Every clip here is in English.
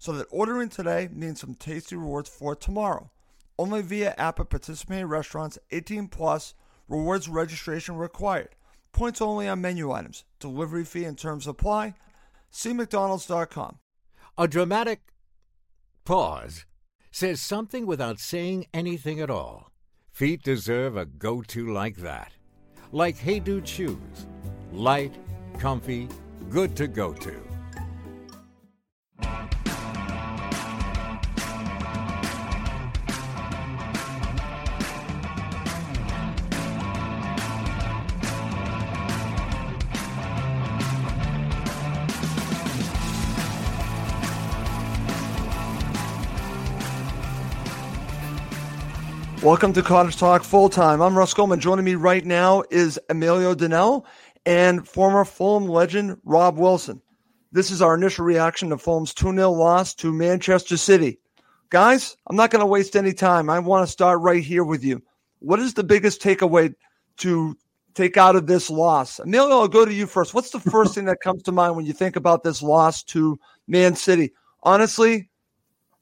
so that ordering today means some tasty rewards for tomorrow. Only via app at participating restaurants 18 plus, rewards registration required. Points only on menu items. Delivery fee and terms apply. See McDonald's.com. A dramatic pause says something without saying anything at all. Feet deserve a go to like that. Like Hey Dude shoes. Light, comfy, good to go to. Welcome to Cottage Talk Full Time. I'm Russ Goldman. Joining me right now is Emilio Donnell and former Fulham legend Rob Wilson. This is our initial reaction to Fulham's 2 0 loss to Manchester City. Guys, I'm not going to waste any time. I want to start right here with you. What is the biggest takeaway to take out of this loss? Emilio, I'll go to you first. What's the first thing that comes to mind when you think about this loss to Man City? Honestly,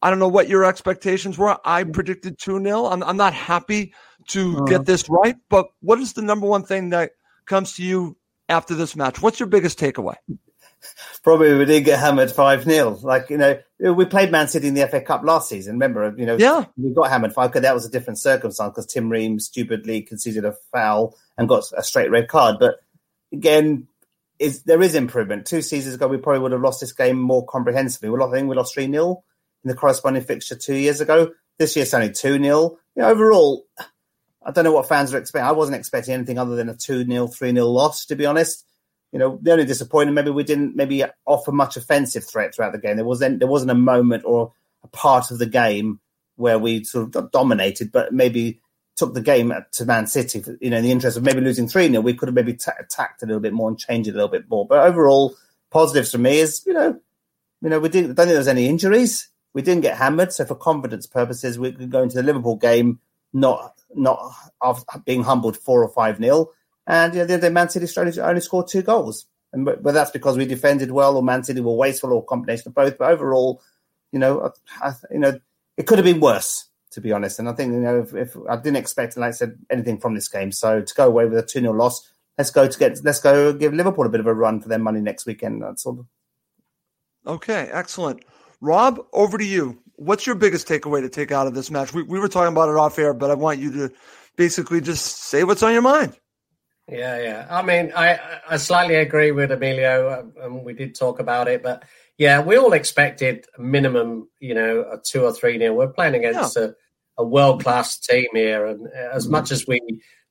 I don't know what your expectations were. I predicted 2 0. I'm, I'm not happy to uh, get this right, but what is the number one thing that comes to you after this match? What's your biggest takeaway? Probably we did get hammered 5 0. Like, you know, we played Man City in the FA Cup last season. Remember, you know, yeah. we got hammered 5 because that was a different circumstance because Tim Ream stupidly conceded a foul and got a straight red card. But again, is there is improvement. Two seasons ago, we probably would have lost this game more comprehensively. We lost, I think we lost 3 0 in the corresponding fixture two years ago. This year it's only 2 0. You know, overall, I don't know what fans are expecting. I wasn't expecting anything other than a 2 0, 3 0 loss, to be honest. You know, the only disappointment, maybe we didn't maybe offer much offensive threat throughout the game. There wasn't there wasn't a moment or a part of the game where we sort of dominated, but maybe took the game to Man City. You know, in the interest of maybe losing three 0 we could have maybe t- attacked a little bit more and changed it a little bit more. But overall, positives for me is you know, you know, we didn't. don't think there was any injuries we didn't get hammered. So for confidence purposes, we could go into the Liverpool game not not after being humbled four or five nil. And you know, the, Man City strategy only scored two goals, and whether that's because we defended well or Man City were wasteful or combination of both. But overall, you know, I, you know, it could have been worse to be honest. And I think you know, if, if I didn't expect, like I said, anything from this game, so to go away with a two 0 loss, let's go to get let's go give Liverpool a bit of a run for their money next weekend. That's all. Okay, excellent. Rob, over to you. What's your biggest takeaway to take out of this match? We, we were talking about it off air, but I want you to basically just say what's on your mind. Yeah, yeah. I mean, I I slightly agree with Emilio, and um, we did talk about it, but yeah, we all expected minimum, you know, a two or three nil. We're playing against yeah. a, a world class team here, and as mm-hmm. much as we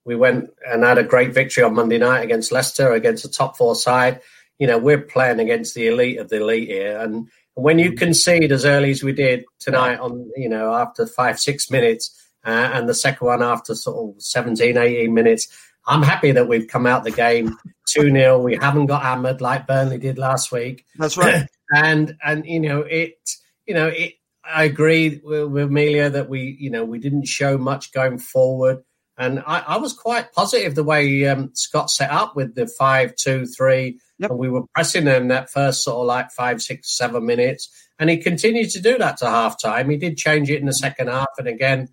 we went and had a great victory on Monday night against Leicester, against a top four side, you know, we're playing against the elite of the elite here, and when you concede as early as we did tonight on, you know, after five, six minutes, uh, and the second one after sort of 17, 18 minutes, I'm happy that we've come out the game 2 0. We haven't got hammered like Burnley did last week. That's right. and, and, you know, it, you know, it, I agree with, with Emilio that we, you know, we didn't show much going forward. And I, I was quite positive the way um, Scott set up with the five, two, three, Yep. And we were pressing him that first sort of like five, six, seven minutes. And he continued to do that to half time. He did change it in the second half. And again,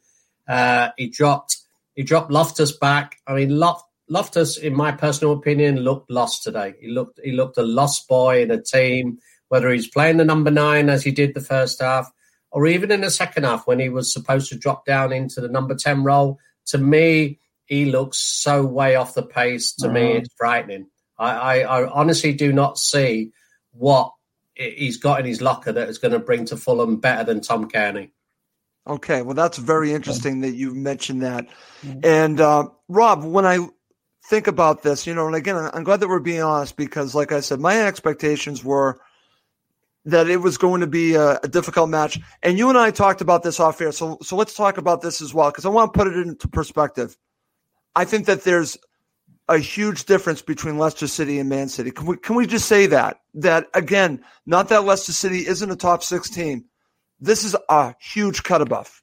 uh, he dropped He dropped Loftus back. I mean, Loft, Loftus, in my personal opinion, looked lost today. He looked he looked a lost boy in a team, whether he's playing the number nine as he did the first half, or even in the second half when he was supposed to drop down into the number ten role. To me, he looks so way off the pace. To me, uh-huh. it's frightening. I, I, I honestly do not see what he's got in his locker that is going to bring to Fulham better than Tom Cairney. Okay, well, that's very interesting that you mentioned that. And uh, Rob, when I think about this, you know, and again, I'm glad that we're being honest because, like I said, my expectations were that it was going to be a, a difficult match. And you and I talked about this off air, so so let's talk about this as well because I want to put it into perspective. I think that there's a huge difference between Leicester City and Man City. Can we can we just say that that again? Not that Leicester City isn't a top six team. This is a huge cut above.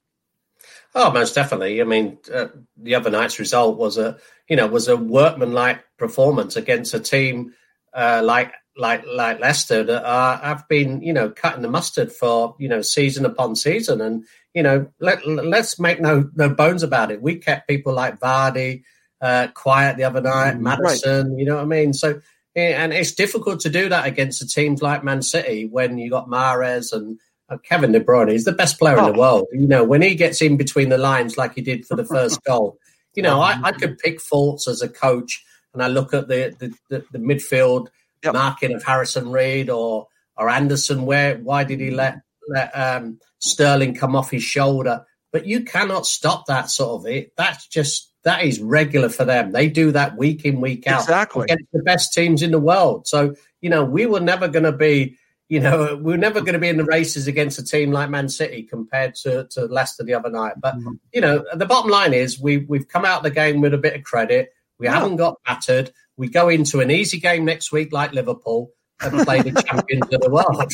Oh, most definitely. I mean, uh, the other night's result was a you know was a workmanlike performance against a team uh, like like like Leicester that uh, have been you know cutting the mustard for you know season upon season, and you know let let's make no no bones about it. We kept people like Vardy uh, quiet the other night, Maddison. Right. You know what I mean? So and it's difficult to do that against a teams like Man City when you got Mahrez and uh, Kevin De Bruyne. He's the best player oh. in the oh. world. You know when he gets in between the lines like he did for the first goal. You know I, I could pick faults as a coach, and I look at the the, the, the midfield yep. marking of Harrison Reed or or Anderson. Where why did he let let um, Sterling come off his shoulder? But you cannot stop that sort of it. That's just that is regular for them. They do that week in, week out. Exactly. Against the best teams in the world. So, you know, we were never going to be, you know, we are never going to be in the races against a team like Man City compared to, to Leicester the other night. But, mm-hmm. you know, the bottom line is we, we've come out the game with a bit of credit. We yeah. haven't got battered. We go into an easy game next week like Liverpool and play the champions of the world.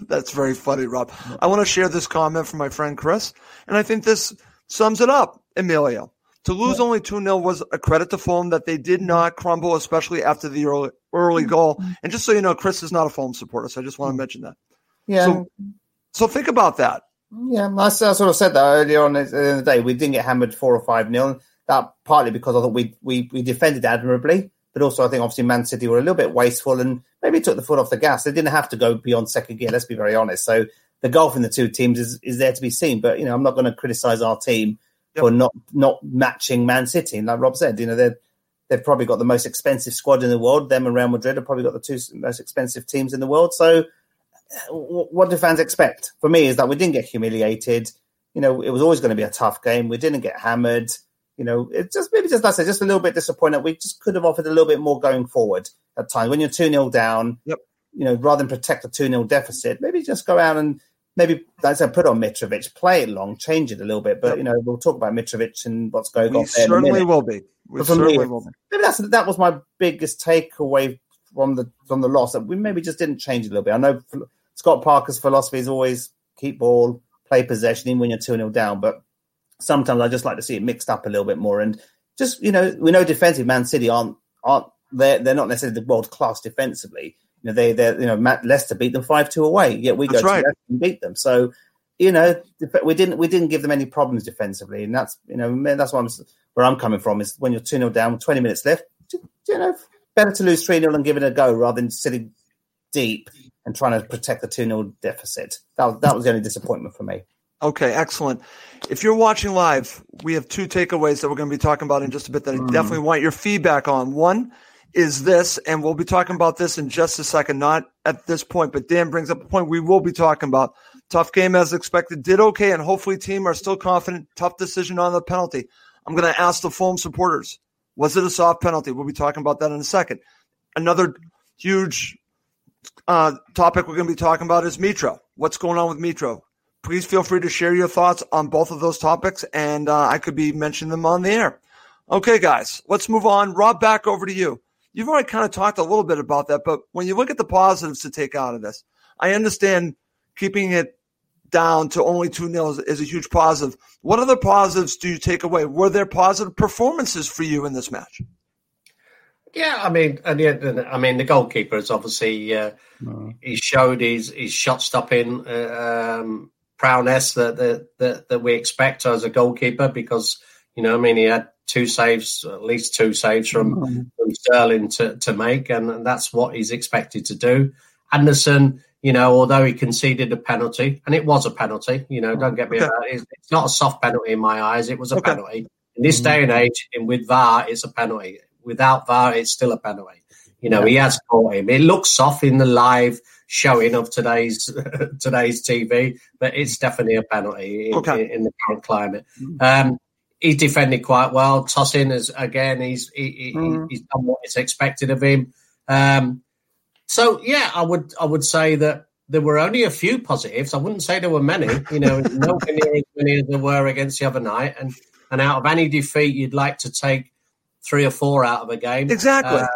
That's very funny, Rob. I want to share this comment from my friend Chris, and I think this sums it up. Emilio. To lose only 2 0 was a credit to Fulham that they did not crumble, especially after the early, early goal. Mm-hmm. And just so you know, Chris is not a Fulham supporter, so I just want to mm-hmm. mention that. Yeah. So, so think about that. Yeah, I, sort of said that earlier on in the day. We didn't get hammered 4 or 5 0. That partly because I thought we, we, we defended admirably, but also I think obviously Man City were a little bit wasteful and maybe took the foot off the gas. They didn't have to go beyond second gear, let's be very honest. So the gulf in the two teams is, is there to be seen. But, you know, I'm not going to criticize our team yep. for not not matching Man City. And like Rob said, you know, they're they've probably got the most expensive squad in the world. Them and Real Madrid have probably got the two most expensive teams in the world. So, what do fans expect? For me, is that we didn't get humiliated. You know, it was always going to be a tough game. We didn't get hammered. You know, it just maybe just that's it, just a little bit disappointed. We just could have offered a little bit more going forward at times when you're two 0 down. Yep. You know, rather than protect a two 0 deficit, maybe just go out and maybe that's a put on Mitrovic, play it long, change it a little bit. But you know, we'll talk about Mitrovic and what's going we on. Certainly will be. We certainly me, will be. Maybe that's that was my biggest takeaway from the from the loss that we maybe just didn't change a little bit. I know Scott Parker's philosophy is always keep ball, play possession, even when you're two 0 down. But sometimes I just like to see it mixed up a little bit more and just you know we know defensive Man City aren't aren't they're they're not necessarily the world class defensively you know, they, they, you know, Matt Leicester beat them five two away. Yet we that's go right. to and beat them. So, you know, we didn't we didn't give them any problems defensively, and that's you know that's I'm, where I'm coming from is when you're two 0 down, twenty minutes left. You know, better to lose three 0 and give it a go rather than sitting deep and trying to protect the two 0 deficit. That that was the only disappointment for me. Okay, excellent. If you're watching live, we have two takeaways that we're going to be talking about in just a bit that I mm. definitely want your feedback on. One is this, and we'll be talking about this in just a second, not at this point, but Dan brings up a point we will be talking about. Tough game as expected, did okay, and hopefully team are still confident. Tough decision on the penalty. I'm going to ask the Fulham supporters, was it a soft penalty? We'll be talking about that in a second. Another huge uh, topic we're going to be talking about is Mitro. What's going on with Mitro? Please feel free to share your thoughts on both of those topics, and uh, I could be mentioning them on the air. Okay, guys, let's move on. Rob, back over to you. You've already kind of talked a little bit about that, but when you look at the positives to take out of this, I understand keeping it down to only two nils is a huge positive. What other positives do you take away? Were there positive performances for you in this match? Yeah, I mean, at the end, I mean, the goalkeeper is obviously uh, no. he showed his his shot stopping uh, um, prowess that, that that that we expect as a goalkeeper because You know, I mean, he had two saves, at least two saves from, mm-hmm. from Sterling to, to make, and that's what he's expected to do. Anderson, you know, although he conceded a penalty, and it was a penalty, you know, don't get me okay. about it, it's not a soft penalty in my eyes, it was a okay. penalty. In this day and mm-hmm. age, and with VAR, it's a penalty. Without VAR, it's still a penalty. You know, yeah. he has caught him. It looks soft in the live showing of today's today's TV, but it's definitely a penalty in, okay. in, in the current climate. Mm. Um, he's defended quite well. Tosin is again, he's he, mm. he's done what is expected of him. Um, so yeah, I would I would say that there were only a few positives. I wouldn't say there were many. You know, nowhere near as many as there were against the other night. And and out of any defeat, you'd like to take three or four out of a game. Exactly. Uh,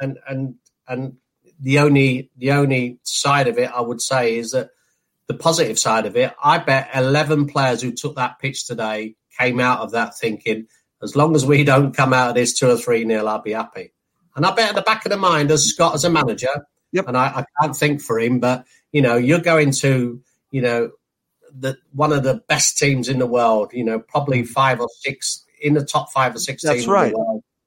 and and and the only the only side of it I would say is that the positive side of it. I bet eleven players who took that pitch today came out of that thinking, as long as we don't come out of this two or three nil, I'll be happy. And I bet at the back of the mind, as Scott as a manager, yep. and I, I can't think for him, but you know, you're going to, you know, the one of the best teams in the world, you know, probably five or six in the top five or six That's teams right.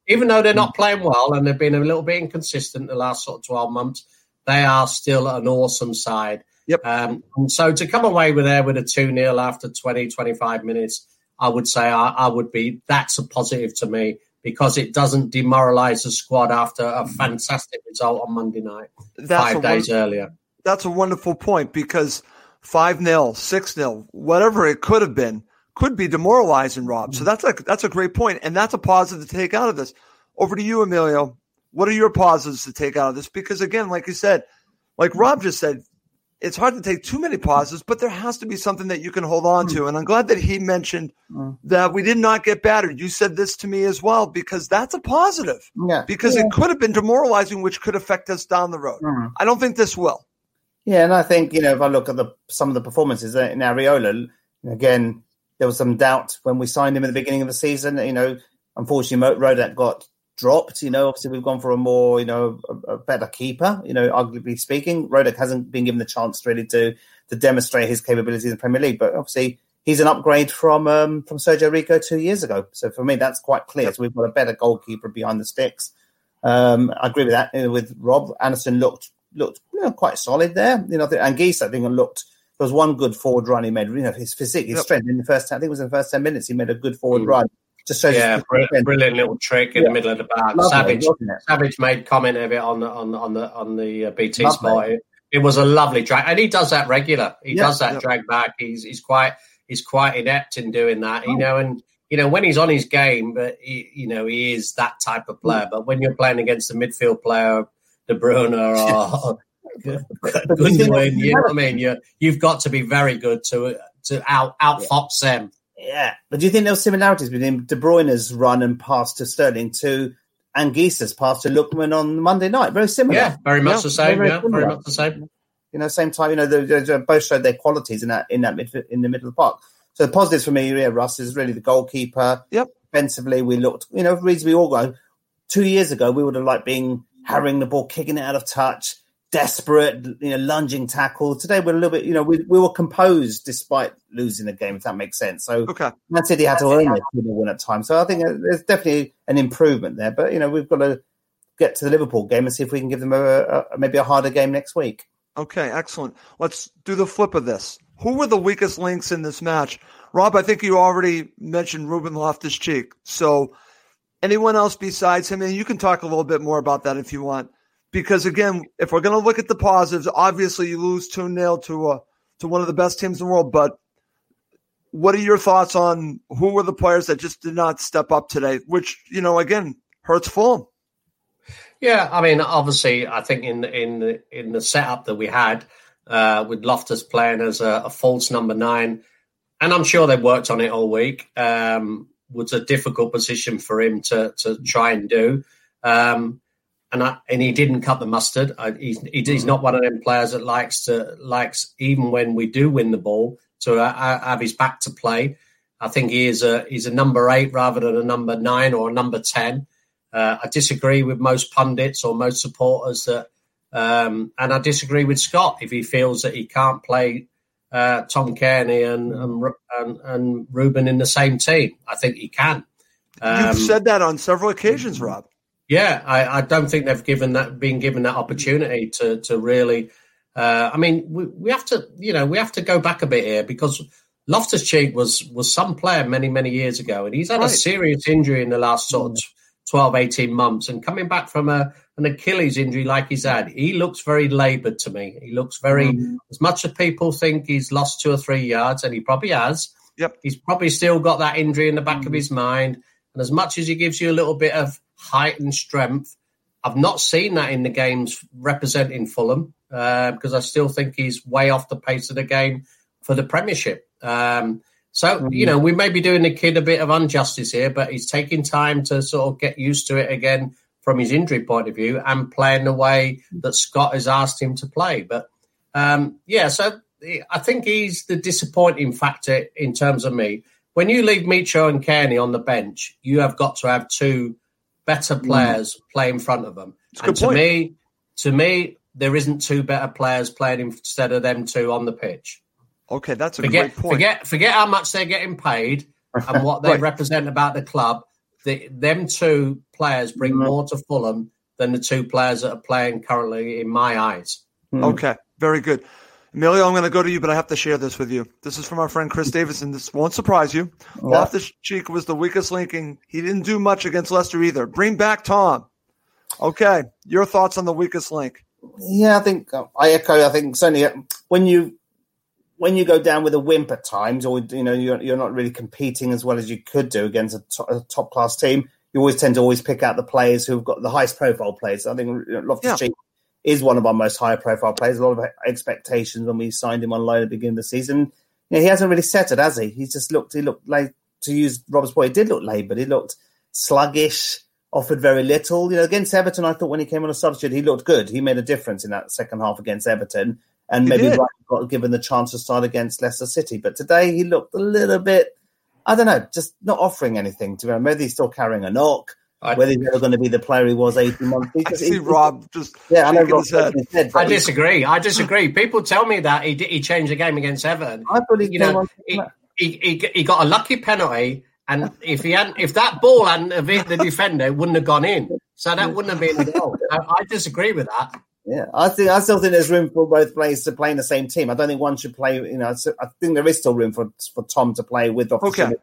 Even though they're not playing well and they've been a little bit inconsistent the last sort of 12 months, they are still an awesome side. Yep. Um, and so to come away with there with a 2 0 after 20, 25 minutes, I would say I, I, would be that's a positive to me because it doesn't demoralize the squad after a mm-hmm. fantastic result on Monday night, that's five days earlier. That's a wonderful point because 5 0, 6 0, whatever it could have been, could be demoralizing, Rob. So mm-hmm. that's a that's a great point, and that's a positive to take out of this. Over to you, Emilio. What are your positives to take out of this? Because again, like you said, like Rob just said, it's hard to take too many pauses, but there has to be something that you can hold on to. And I'm glad that he mentioned mm. that we did not get battered. You said this to me as well, because that's a positive. Yeah. Because yeah. it could have been demoralizing, which could affect us down the road. Mm. I don't think this will. Yeah, and I think, you know, if I look at the some of the performances in Areola, again, there was some doubt when we signed him at the beginning of the season. You know, unfortunately, Rodak got dropped. You know, obviously we've gone for a more, you know, a, a, better keeper. You know, arguably speaking, Rodak hasn't been given the chance really to to demonstrate his capabilities in the Premier League. But obviously, he's an upgrade from um, from Sergio Rico two years ago. So for me, that's quite clear. So we've got a better goalkeeper behind the sticks. Um, I agree with that. You know, with Rob Anderson looked looked you know, quite solid there. You know, and Geese I think looked. There was one good forward run he made. You know, his physique, his yep. strength in the first. I think it was in the first ten minutes. He made a good forward mm. run just yeah, brilliant, brilliant little trick in yeah. the middle of the back. Lovely, Savage, Savage made comment of it on the on on the on the uh, BT lovely. spot. It, it, was a lovely drag, and he does that regular. He yeah, does that yeah. drag back. He's he's quite he's quite inept in doing that. Oh. You know, and you know when he's on his game, but he, you know he is that type of player. Mm. But when you're playing against a midfield player, De Bruyne or Gundogan, you know what I mean. You you've got to be very good to to out out fox them. Yeah, but do you think there were similarities between De Bruyne's run and pass to Sterling to Anguissa's pass to Lookman on Monday night? Very similar. Yeah, very much yeah, the same. Very, yeah, very much the same. You know, same time. You know, they, they both showed their qualities in that in that mid, in the middle of the park. So the positives for me, yeah, Russ is really the goalkeeper. Yep. Defensively, we looked, you know, reasonably all go. Two years ago, we would have liked being harrying the ball, kicking it out of touch desperate, you know, lunging tackle. Today we're a little bit, you know, we, we were composed despite losing the game, if that makes sense. So okay. Man City had to earn it to win at times. So I think uh, there's definitely an improvement there. But you know, we've got to get to the Liverpool game and see if we can give them a, a maybe a harder game next week. Okay, excellent. Let's do the flip of this. Who were the weakest links in this match? Rob, I think you already mentioned Ruben Loftus Cheek. So anyone else besides him? And you can talk a little bit more about that if you want because again, if we're going to look at the positives, obviously you lose 2 0 to, a, to one of the best teams in the world. But what are your thoughts on who were the players that just did not step up today, which, you know, again, hurts Fulham? Yeah, I mean, obviously, I think in in in the setup that we had uh, with Loftus playing as a, a, false number nine, and I'm sure they worked on it all week, um, was a difficult position for him to to try and do. Um, and I, and he didn't cut the mustard. I, he's, he's not one of them players that likes to likes even when we do win the ball to uh, have his back to play. I think he is a he's a number eight rather than a number nine or a number ten. Uh, I disagree with most pundits or most supporters that, um, and I disagree with Scott if he feels that he can't play uh, Tom Cairney and, and, and and Ruben in the same team. I think he can. Um, You've said that on several occasions, Rob. Yeah, I, I, don't think they've given that been given that opportunity to to really. Uh, I mean, we, we have to, you know, we have to go back a bit here because Loftus Cheek was was some player many many years ago, and he's had right. a serious injury in the last sort of 12, 18 months, and coming back from a an Achilles injury like he's had, he looks very laboured to me. He looks very, mm. as much as people think he's lost two or three yards, and he probably has. Yep. He's probably still got that injury in the back mm. of his mind. And as much as he gives you a little bit of height and strength, I've not seen that in the games representing Fulham uh, because I still think he's way off the pace of the game for the Premiership. Um, so, mm. you know, we may be doing the kid a bit of injustice here, but he's taking time to sort of get used to it again from his injury point of view and playing the way that Scott has asked him to play. But um, yeah, so I think he's the disappointing factor in terms of me. When you leave Mitro and Cairney on the bench, you have got to have two better mm. players mm. play in front of them. and to point. me, to me, there isn't two better players playing instead of them two on the pitch. Okay, that's a forget, great point. Forget, forget how much they're getting paid and what they right. represent about the club the, them two players bring mm-hmm. more to Fulham than the two players that are playing currently in my eyes. Mm-hmm. Okay, very good. Emilio, I'm going to go to you, but I have to share this with you. This is from our friend Chris Davison. This won't surprise you. Yeah. Loftus Cheek was the weakest linking. He didn't do much against Leicester either. Bring back Tom. Okay, your thoughts on the weakest link? Yeah, I think uh, I echo. I think certainly uh, when you when you go down with a wimp at times, or you know you're, you're not really competing as well as you could do against a, to- a top class team, you always tend to always pick out the players who've got the highest profile players. I think Loftus Cheek yeah. Is one of our most high profile players. A lot of expectations when we signed him on loan at the beginning of the season. You know, he hasn't really settled, has he? He's just looked. He looked like to use Rob's point. He did look late, but he looked sluggish. Offered very little. You know, against Everton, I thought when he came on a substitute, he looked good. He made a difference in that second half against Everton and he maybe got given the chance to start against Leicester City. But today he looked a little bit, I don't know, just not offering anything to him. Maybe he's still carrying a knock. I, whether he's ever going to be the player he was 18 months ago. I see Rob just yeah, I know Rob his head. I disagree. I disagree. People tell me that he he changed the game against Everton. I believe you know he, he, he, he got a lucky penalty, and if he hadn't, if that ball hadn't hit the defender, it wouldn't have gone in. So that wouldn't have been a goal. I, I disagree with that. Yeah, I think I still think there's room for both players to play in the same team. I don't think one should play. You know, I think there is still room for for Tom to play with. Okay.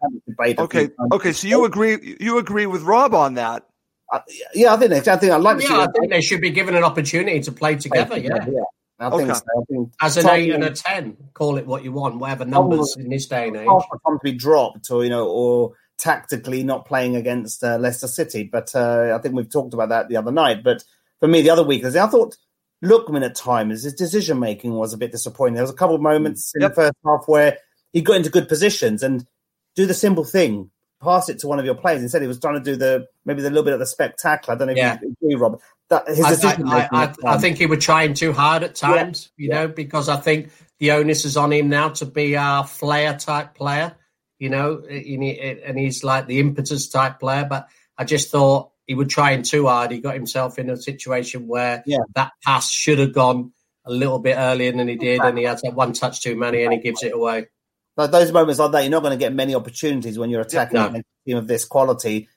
Okay. Okay. So you agree? You agree with Rob on that? Uh, yeah, I think they, I think I'd like to. Yeah, I think they should be given an opportunity to play together. yeah. yeah. I okay. think so. I think As an Tom, eight and a ten, call it what you want, whatever numbers in this day and age. For Tom to be dropped, or you know, or tactically not playing against uh, Leicester City. But uh, I think we've talked about that the other night. But for me, the other week, I thought Lookman at times, his decision making was a bit disappointing. There was a couple of moments mm, in yep. the first half where he got into good positions and do the simple thing, pass it to one of your players. Instead, he was trying to do the maybe the little bit of the spectacle. I don't know if yeah. you agree, Rob. That his decision I, I, I, I, think he was trying too hard at times, yeah. you know, because I think the onus is on him now to be a flair type player, you know, and he's like the impetus type player. But I just thought he was trying too hard. He got himself in a situation where yeah. that pass should have gone a little bit earlier than he did, and he had that one touch too many, and he gives it away. Like those moments like that, you're not going to get many opportunities when you're attacking no. a team of this quality.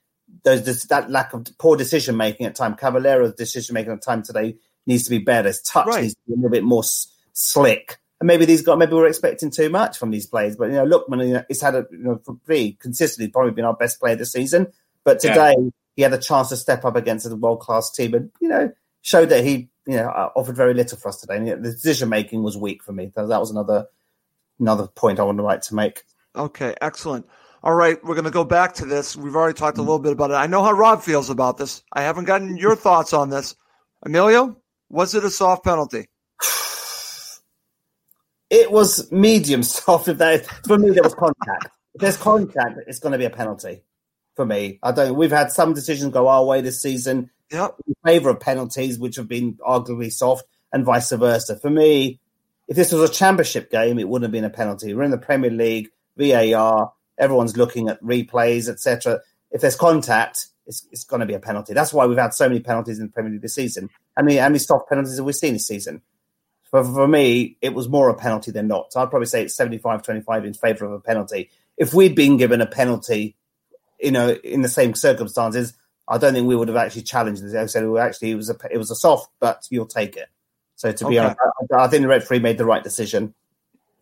Those this, that lack of poor decision making at time, Cavaleiro's decision making at time today needs to be better. His touch right. needs to be a little bit more s- slick. And maybe these guys, maybe we're expecting too much from these players. But you know, Lookman, you know, he's had a you know for me consistently probably been our best player this season. But today, yeah he had a chance to step up against a world class team and, you know, showed that he, you know, uh, offered very little for us today. And the decision making was weak for me. That was another another point I wanted like to make. Okay, excellent. All right, we're going to go back to this. We've already talked a little bit about it. I know how Rob feels about this. I haven't gotten your thoughts on this. Emilio, was it a soft penalty? It was medium soft. If there, for me, there was contact. if there's contact, it's going to be a penalty for me. I don't. We've had some decisions go our way this season yep. in favour of penalties, which have been arguably soft, and vice versa. For me, if this was a championship game, it wouldn't have been a penalty. We're in the Premier League, VAR, everyone's looking at replays, etc. If there's contact, it's, it's going to be a penalty. That's why we've had so many penalties in the Premier League this season. How many, how many soft penalties have we seen this season? For, for me, it was more a penalty than not. So I'd probably say it's 75 25 in favour of a penalty. If we'd been given a penalty you know, in the same circumstances, I don't think we would have actually challenged this. I said, well, actually, it was a it was a soft, but you'll take it. So to be okay. honest, I, I think the referee made the right decision.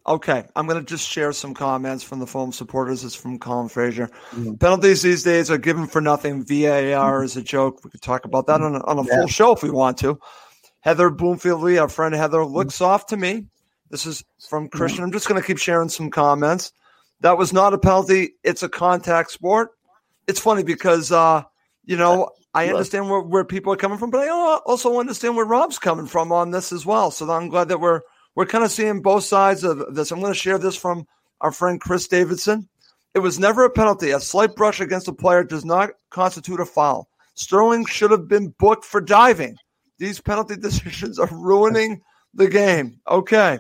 Okay, I'm going to just share some comments from the Fulham supporters. It's from Colin Fraser. Mm-hmm. Penalties these days are given for nothing. VAR is a joke. We could talk about that on a, on a yeah. full show if we want to. Heather Bloomfield Lee, our friend Heather, looks soft to me. This is from Christian. I'm just going to keep sharing some comments. That was not a penalty. It's a contact sport. It's funny because, uh, you know, I understand where, where people are coming from, but I also understand where Rob's coming from on this as well. So I'm glad that we're we're kind of seeing both sides of this. I'm going to share this from our friend Chris Davidson. It was never a penalty. A slight brush against a player does not constitute a foul. Sterling should have been booked for diving. These penalty decisions are ruining the game. Okay.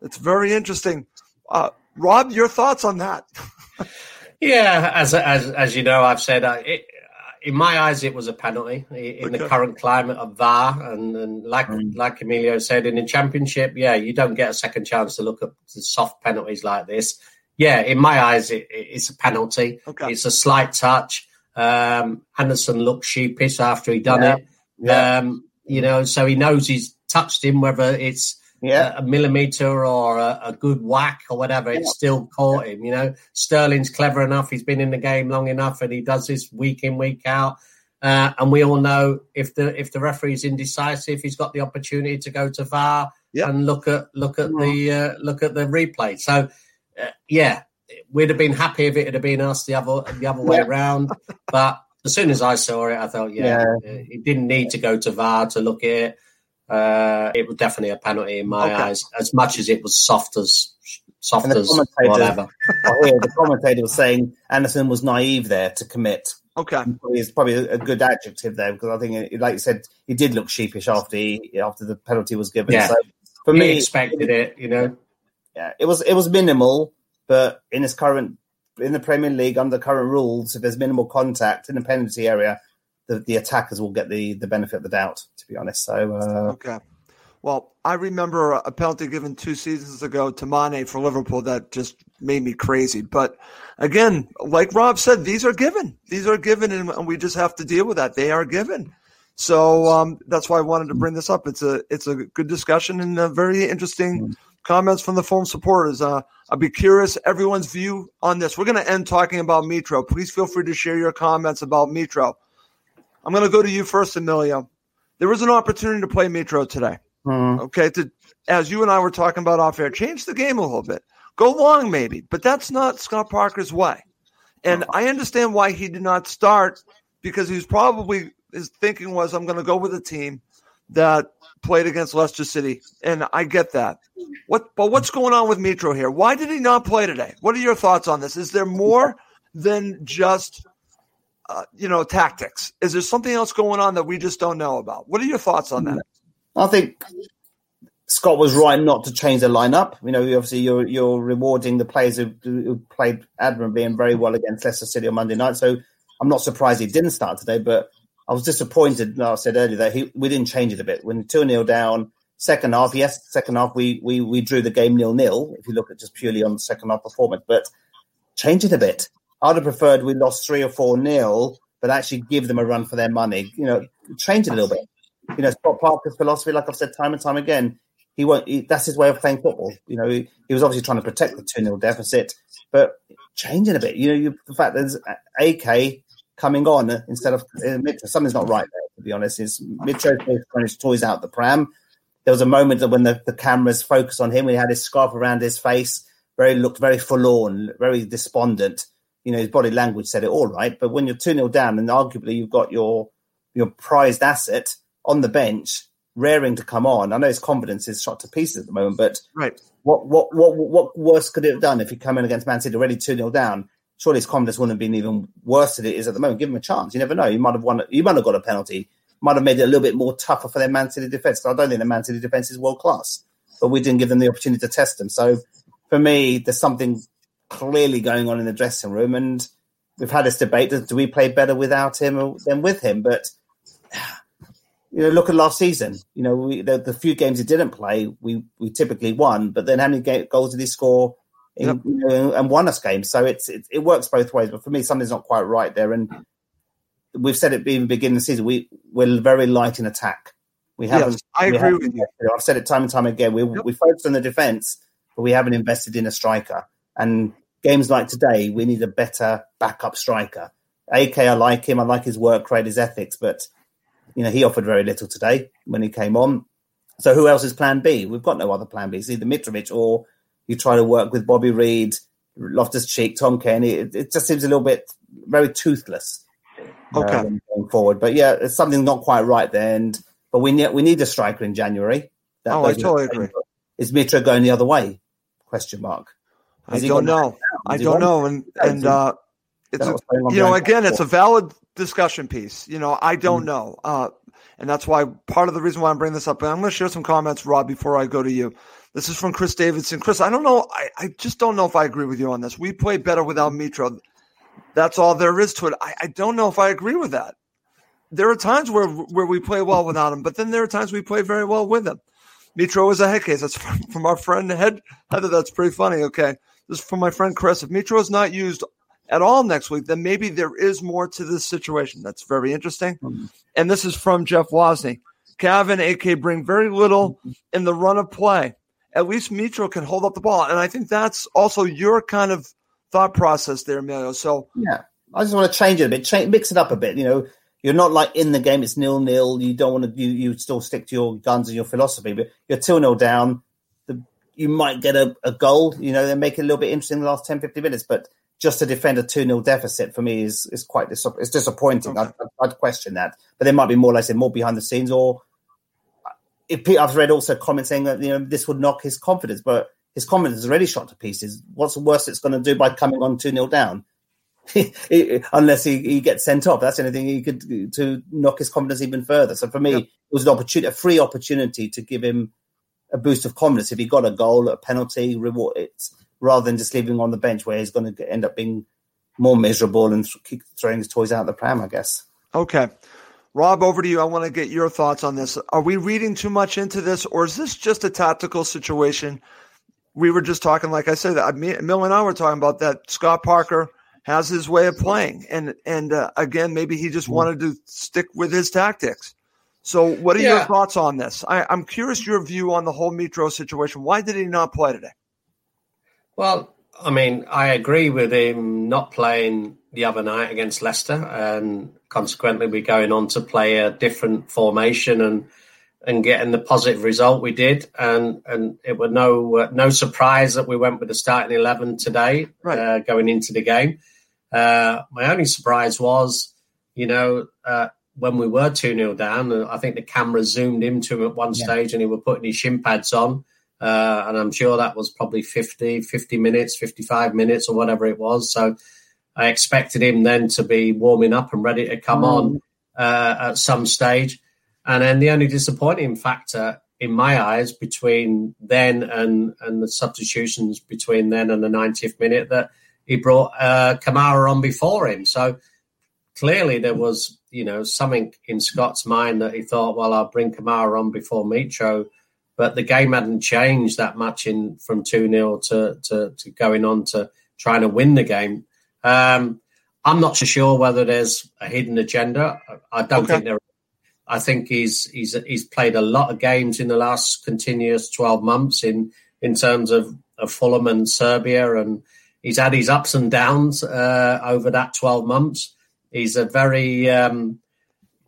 It's very interesting. Uh, Rob, your thoughts on that? yeah, as, as as you know, I've said uh, it, in my eyes, it was a penalty in okay. the current climate of VAR, and, and like mm. like Emilio said, in the championship, yeah, you don't get a second chance to look at soft penalties like this. Yeah, in my eyes, it, it's a penalty. Okay. It's a slight touch. Um, Anderson looked sheepish after he done yeah. it. Yeah. Um, you know, so he knows he's touched him, whether it's yeah. a, a millimeter or a, a, good whack or whatever, yeah. it still caught him. You know, Sterling's clever enough; he's been in the game long enough, and he does this week in, week out. Uh, and we all know if the if the referee is indecisive, he's got the opportunity to go to VAR yep. and look at look at the uh, look at the replay. So, uh, yeah, we'd have been happy if it had been us the other the other way around. But as soon as I saw it, I thought, yeah, yeah. he didn't need to go to VAR to look at it. Uh, it was definitely a penalty in my okay. eyes, as much as it was soft as soft as whatever. the commentator was saying Anderson was naive there to commit. Okay, it's probably a good adjective there because I think, like you said, he did look sheepish after he, after the penalty was given. Yeah. So for he me, expected it, you know. Yeah, it was it was minimal, but in his current in the Premier League under current rules, if there's minimal contact in the penalty area, the, the attackers will get the, the benefit of the doubt, to be honest. So, uh, okay. Well, I remember a penalty given two seasons ago to Mane for Liverpool that just made me crazy. But again, like Rob said, these are given. These are given, and we just have to deal with that. They are given. So um, that's why I wanted to bring this up. It's a it's a good discussion and a very interesting comments from the Fulham supporters. Uh, I'd be curious everyone's view on this. We're going to end talking about Mitro. Please feel free to share your comments about Mitro. I'm going to go to you first, Emilio. There was an opportunity to play Mitro today. Mm-hmm. Okay, to as you and I were talking about off air, change the game a little bit. Go long, maybe, but that's not Scott Parker's way. And I understand why he did not start because he was probably his thinking was, I'm going to go with a team that played against Leicester City, and I get that. What, but what's going on with Mitro here? Why did he not play today? What are your thoughts on this? Is there more than just uh, you know, tactics? Is there something else going on that we just don't know about? What are your thoughts on that? I think Scott was right not to change the lineup. You know, obviously you're you're rewarding the players who, who played admirably and very well against Leicester City on Monday night. So I'm not surprised he didn't start today, but I was disappointed. Like I said earlier that he, we didn't change it a bit. When two 0 down, second half, yes, second half we we we drew the game nil nil. If you look at just purely on the second half performance, but change it a bit. I'd have preferred we lost three or four nil, but actually give them a run for their money. You know, change it a little bit. You know, Scott Parker's philosophy, like I've said time and time again, he won't. He, that's his way of playing football. You know, he, he was obviously trying to protect the two 0 deficit, but changing a bit. You know, you, the fact there's AK coming on instead of uh, Mitro, something's not right there. To be honest, is Mitro toys out the pram. There was a moment that when the, the cameras focused on him, he had his scarf around his face, very looked very forlorn, very despondent you know, his body language said it all right. But when you're 2 0 down and arguably you've got your your prized asset on the bench, raring to come on. I know his confidence is shot to pieces at the moment, but right. what what what what worse could it have done if he come in against Man City already 2 0 down? Surely his confidence wouldn't have been even worse than it is at the moment. Give him a chance. You never know. You might have won. You might have got a penalty. Might have made it a little bit more tougher for their Man City defense. I don't think the Man City defense is world class, but we didn't give them the opportunity to test them. So for me, there's something clearly going on in the dressing room. And we've had this debate: do we play better without him than with him? But you know, look at last season. You know, we, the, the, few games he didn't play, we we typically won. But then, how many goals did he score in, yep. you know, and won us games. So it's it, it, works both ways. But for me, something's not quite right there. And we've said it the beginning of the season. We we're very light in attack. We haven't. Yes, I agree with you. I've said it time and time again. We yep. we focused on the defense, but we haven't invested in a striker. And games like today, we need a better backup striker. AK, I like him. I like his work rate, his ethics, but you know he offered very little today when he came on. So who else is Plan B? We've got no other Plan B. It's either Mitrovic or you try to work with Bobby Reid, Loftus Cheek, Tom Cairney. It, it, just seems a little bit very toothless. Uh, okay, uh, going forward, but yeah, it's something not quite right there. And but we need we need a striker in January. That oh, I totally agree. Is Mitro going the other way? Question mark. Is I don't know. I don't know. And and uh, it's a, you know again, it's a valid discussion piece. You know, I don't mm. know. Uh, and that's why part of the reason why I'm bringing this up. And I'm going to share some comments, Rob, before I go to you. This is from Chris Davidson. Chris, I don't know. I, I just don't know if I agree with you on this. We play better without Mitro. That's all there is to it. I, I don't know if I agree with that. There are times where where we play well without him, but then there are times we play very well with him. Mitro is a head case. That's from, from our friend Head Heather. That's pretty funny. Okay, this is from my friend Chris. If Mitro is not used at all next week, then maybe there is more to this situation. That's very interesting. Mm-hmm. And this is from Jeff Wozni. Cav and AK bring very little in the run of play. At least Mitro can hold up the ball. And I think that's also your kind of thought process there, Emilio. So yeah, I just want to change it a bit, change, mix it up a bit. You know, you're not like in the game; it's nil nil. You don't want to. You you still stick to your guns and your philosophy, but you're two 0 down. You might get a, a goal. You know, they make it a little bit interesting in the last 10, 15 minutes, but just to defend a 2 0 deficit for me is is quite dis- it's disappointing. Okay. I'd, I'd, question that. But there might be more, like I said, more behind the scenes. Or uh, if I've read also comments saying that you know this would knock his confidence, but his confidence is already shot to pieces. What's the worst it's going to do by coming on 2 0 down? Unless he, he gets sent off, that's anything he could to knock his confidence even further. So for me, it was an opportunity, a free opportunity to give him a boost of confidence. If he got a goal, a penalty, reward it's rather than just leaving him on the bench where he's going to end up being more miserable and keep throwing his toys out of the pram, I guess. Okay. Rob, over to you. I want to get your thoughts on this. Are we reading too much into this, or is this just a tactical situation? We were just talking, like I said, that Mill and I were talking about that. Scott Parker has his way of playing, and and uh, again, maybe he just wanted to stick with his tactics. So, what are yeah. your thoughts on this? I, I'm curious your view on the whole Mitro situation. Why did he not play today? Well, I mean, I agree with him not playing the other night against Leicester, and consequently, we're going on to play a different formation and and getting the positive result we did. And and it was no uh, no surprise that we went with the starting eleven today, right. uh, going into the game. Uh, my only surprise was, you know, uh, when we were two 0 down, I think the camera zoomed into him at one yeah. stage, and he was putting his shin pads on uh, and I'm sure that was probably 50, 50 minutes, 55 minutes or whatever it was. So I expected him then to be warming up and ready to come mm. on uh, at some stage. And then the only disappointing factor in my eyes between then and, and the substitutions between then and the 90th minute that he brought uh, Kamara on before him. So clearly there was, you know, something in Scott's mind that he thought, well, I'll bring Kamara on before Mitro but the game hadn't changed that much in from 2 0 to, to, to, going on to trying to win the game. Um, I'm not so sure whether there's a hidden agenda. I don't okay. think there. I think he's he's he's played a lot of games in the last continuous 12 months in in terms of, of Fulham and Serbia, and he's had his ups and downs uh, over that 12 months. He's a very um,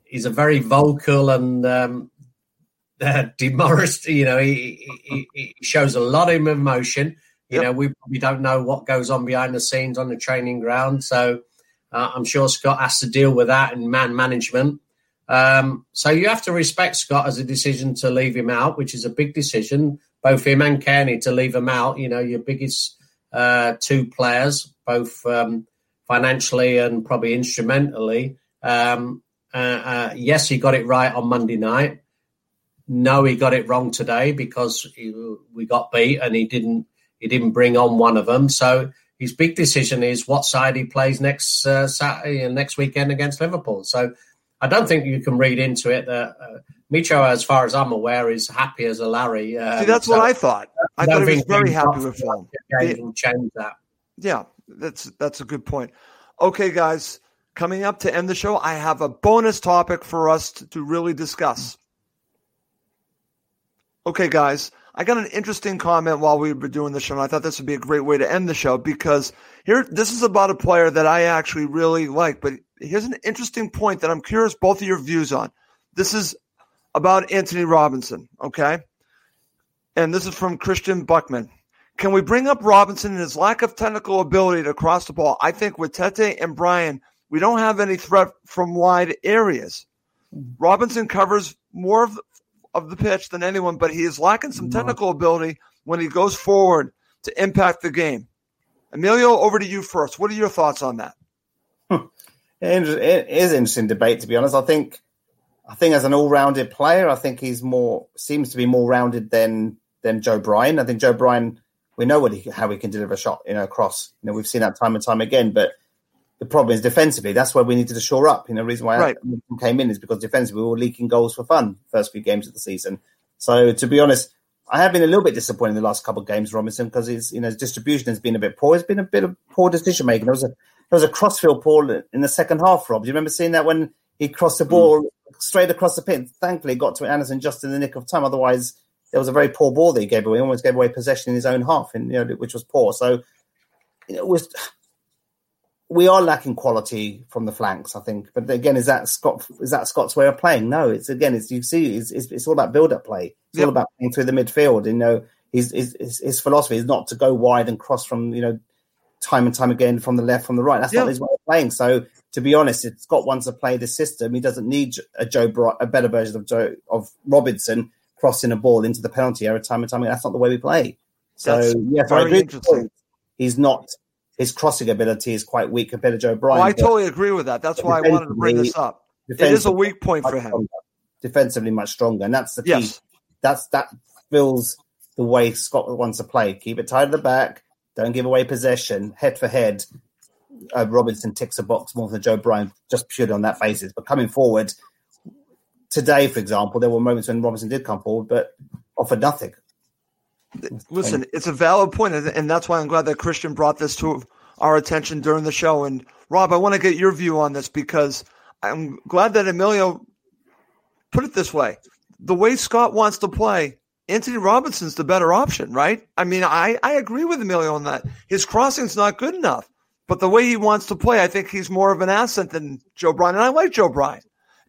he's a very vocal and um, uh, demoralized. You know, he, he, he, shows a lot of emotion. You yep. know, we probably don't know what goes on behind the scenes on the training ground. So uh, I'm sure Scott has to deal with that in man management. Um, so you have to respect Scott as a decision to leave him out, which is a big decision. Both him and Cairney to leave him out. You know, your biggest uh, two players, both um, financially and probably instrumentally. Um, uh, uh yes, he got it right on Monday night no, he got it wrong today because he, we got beat and he didn't he didn't bring on one of them. So his big decision is what side he plays next uh, Saturday and next weekend against Liverpool. So I don't think you can read into it that uh, Mitro, as far as I'm aware, is happy as a Larry. Um, See, that's so what I thought. I thought he was very happy with film. Will change that. Yeah, that's that's a good point. Okay, guys, coming up to end the show, I have a bonus topic for us to, to really discuss. Okay, guys, I got an interesting comment while we were doing the show, and I thought this would be a great way to end the show because here, this is about a player that I actually really like. But here's an interesting point that I'm curious both of your views on. This is about Anthony Robinson, okay? And this is from Christian Buckman. Can we bring up Robinson and his lack of technical ability to cross the ball? I think with Tete and Bryan, we don't have any threat from wide areas. Mm-hmm. Robinson covers more of the, of the pitch than anyone, but he is lacking some technical ability when he goes forward to impact the game. Emilio, over to you first. What are your thoughts on that? It is an interesting debate, to be honest. I think, I think as an all-rounded player, I think he's more seems to be more rounded than than Joe Bryan. I think Joe Bryan, we know what he, how he can deliver a shot, you know, across. You know, we've seen that time and time again. But the problem is defensively. That's where we needed to shore up. You know, the reason why right. I came in is because defensively we were leaking goals for fun first few games of the season. So to be honest, I have been a little bit disappointed in the last couple of games, Robinson, because his you know his distribution has been a bit poor. It's been a bit of poor decision making. There was a there was a crossfield ball in the second half, Rob. Do you remember seeing that when he crossed the ball mm. straight across the pit? Thankfully, got to Anderson just in the nick of time. Otherwise, there was a very poor ball that he gave away. He almost gave away possession in his own half, and you know, which was poor. So, you know, it was we are lacking quality from the flanks, I think. But again, is that Scott? Is that Scott's way of playing? No, it's again, it's you see, it's, it's, it's all about build-up play. It's yep. all about playing through the midfield. You know, his, his his philosophy is not to go wide and cross from you know time and time again from the left, from the right. That's yep. not his way of playing. So to be honest, if Scott wants to play this system, he doesn't need a Joe Bro- a better version of Joe of Robinson crossing a ball into the penalty area time and time again. That's not the way we play. So That's yes, I agree. He's not his crossing ability is quite weak compared to Joe Bryan. Oh, I totally agree with that. That's why I wanted to bring this up. It is a weak point for him. Stronger, defensively, much stronger, and that's the key. Yes. That's that fills the way Scott wants to play. Keep it tight at the back. Don't give away possession. Head for head. Uh, Robinson ticks a box more than Joe Bryan, just purely on that basis. But coming forward today, for example, there were moments when Robinson did come forward, but offered nothing. Listen, it's a valid point, and that's why I'm glad that Christian brought this to our attention during the show. And Rob, I want to get your view on this because I'm glad that Emilio put it this way: the way Scott wants to play, Anthony Robinson's the better option, right? I mean, I I agree with Emilio on that. His crossing's not good enough, but the way he wants to play, I think he's more of an asset than Joe Bryan, and I like Joe Bryan,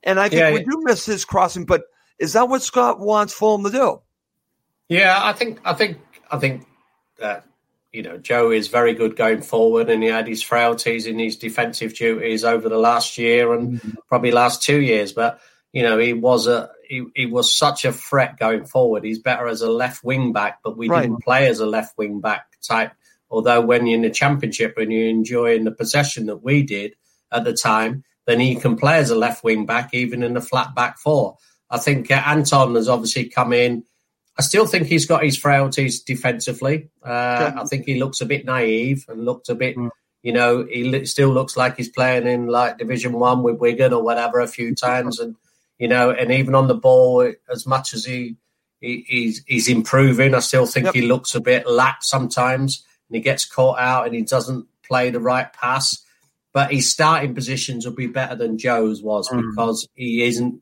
and I think yeah, we do miss his crossing. But is that what Scott wants Fulham to do? Yeah, I think I think I think that you know Joe is very good going forward, and he had his frailties in his defensive duties over the last year and mm-hmm. probably last two years. But you know he was a he, he was such a threat going forward. He's better as a left wing back, but we right. didn't play as a left wing back type. Although when you're in the championship and you're enjoying the possession that we did at the time, then he can play as a left wing back even in the flat back four. I think uh, Anton has obviously come in I still think he's got his frailties defensively. Uh, I think he looks a bit naive and looked a bit, mm. you know, he still looks like he's playing in like Division One with Wigan or whatever a few times, and you know, and even on the ball, as much as he, he he's he's improving, I still think yep. he looks a bit lax sometimes, and he gets caught out and he doesn't play the right pass. But his starting positions will be better than Joe's was mm. because he isn't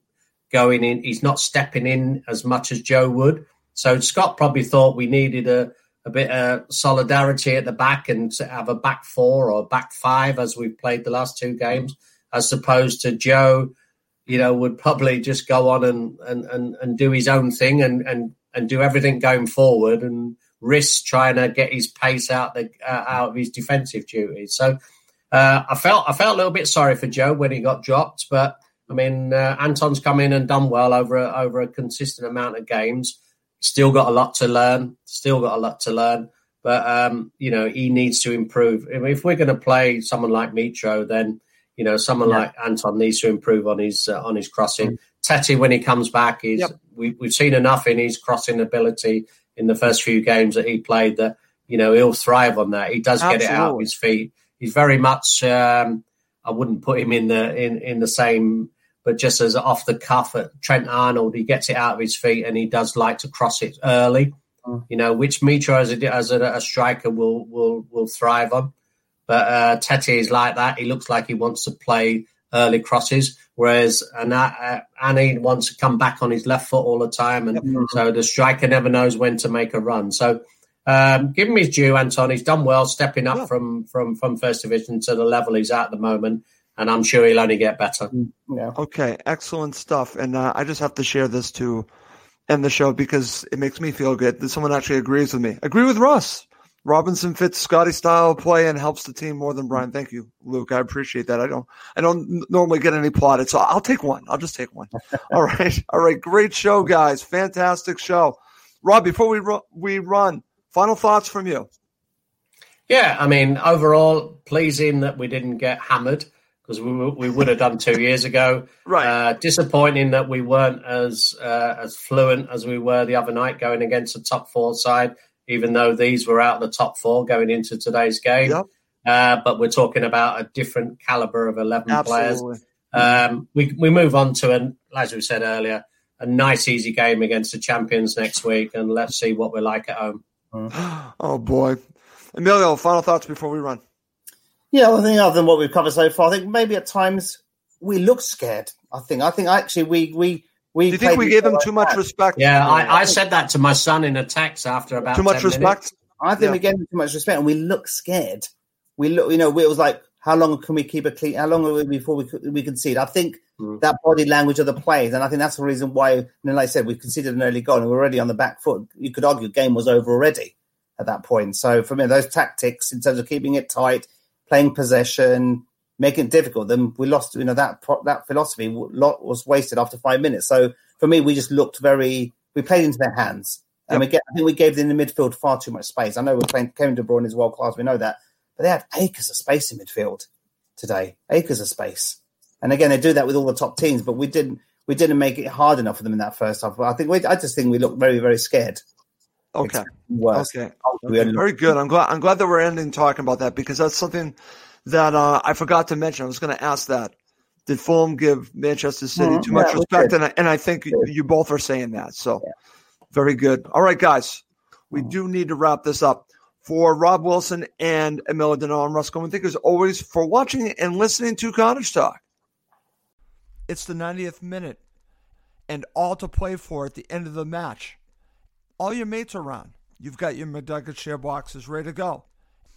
going in. He's not stepping in as much as Joe would. So Scott probably thought we needed a, a bit of solidarity at the back and to have a back four or back five as we've played the last two games, as opposed to Joe, you know, would probably just go on and, and, and, and do his own thing and, and, and do everything going forward and risk trying to get his pace out the uh, out of his defensive duties. So uh, I felt I felt a little bit sorry for Joe when he got dropped, but I mean uh, Anton's come in and done well over a, over a consistent amount of games. Still got a lot to learn. Still got a lot to learn. But um, you know, he needs to improve. If we're going to play someone like Mitro, then you know, someone yeah. like Anton needs to improve on his uh, on his crossing. Mm. When he comes back, is yep. we, we've seen enough in his crossing ability in the first few games that he played that you know he'll thrive on that. He does Absolutely. get it out of his feet. He's very much. Um, I wouldn't put him in the in in the same but just as off the cuff at Trent Arnold, he gets it out of his feet and he does like to cross it early. Mm. You know, which Mitro as a, as a, a, striker will will will thrive on. But uh, Tete is like that. He looks like he wants to play early crosses, whereas uh, Annie wants to come back on his left foot all the time, and mm-hmm. so the striker never knows when to make a run. So. Um, give him his due, Anton. He's done well, stepping up yeah. from from from first division to the level he's at at the moment and I'm sure he'll only get better. Mm, yeah. Okay, excellent stuff. And uh, I just have to share this to end the show because it makes me feel good that someone actually agrees with me. Agree with Russ. Robinson fits Scotty style play and helps the team more than Bryan. Thank you, Luke. I appreciate that. I don't, I don't normally get any plotted, so I'll take one. I'll just take one. All right, all right. Great show, guys. Fantastic show. Rob, before we ru- we run, final thoughts from you. Yeah, I mean, overall, pleasing that we didn't get hammered because we, we would have done two years ago. Right. Uh, disappointing that we weren't as uh, as fluent as we were the other night going against a top four side, even though these were out of the top four going into today's game. Yep. Uh, but we're talking about a different caliber of 11 Absolutely. players. Um, we, we move on to, an, as we said earlier, a nice, easy game against the champions next week, and let's see what we're like at home. Mm-hmm. Oh, boy. Emilio, final thoughts before we run. Yeah, I think other than what we've covered so far, I think maybe at times we look scared. I think. I think actually we we we. Do you think we gave them too much that. respect? Yeah, I, I, said that to my son in a text after about too much respect. Minutes. I think yeah. we gave them too much respect, and we look scared. We look, you know, it was like, how long can we keep it clean? How long are we before we we concede? I think mm. that body language of the players, and I think that's the reason why. And like I said, we conceded an early goal, and we're already on the back foot. You could argue the game was over already at that point. So for me, those tactics in terms of keeping it tight, playing possession, making it difficult, then we lost. You know that that philosophy lot was wasted after five minutes. So for me, we just looked very. We played into their hands, and yep. we get. I think we gave them in the midfield far too much space. I know we're playing. Kevin De Bruyne is world class. We know that, but they had acres of space in midfield today. Acres of space, and again, they do that with all the top teams. But we didn't. We didn't make it hard enough for them in that first half. But I think we, I just think we looked very, very scared. Okay. Okay. okay. Very good. I'm glad. I'm glad that we're ending talking about that because that's something that uh, I forgot to mention. I was going to ask that. Did Fulham give Manchester City mm-hmm. too much yeah, respect? And I, and I think you both are saying that. So yeah. very good. All right, guys. We mm-hmm. do need to wrap this up. For Rob Wilson and Emilio Denell and Russ Coleman, thank you as always for watching and listening to Cottage Talk. It's the 90th minute and all to play for at the end of the match all your mates are around. You've got your McNugget share boxes ready to go.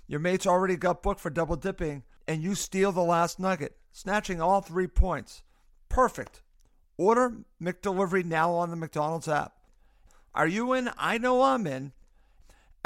Your mates already got booked for double dipping, and you steal the last nugget, snatching all three points. Perfect. Order McDelivery now on the McDonald's app. Are you in? I know I'm in.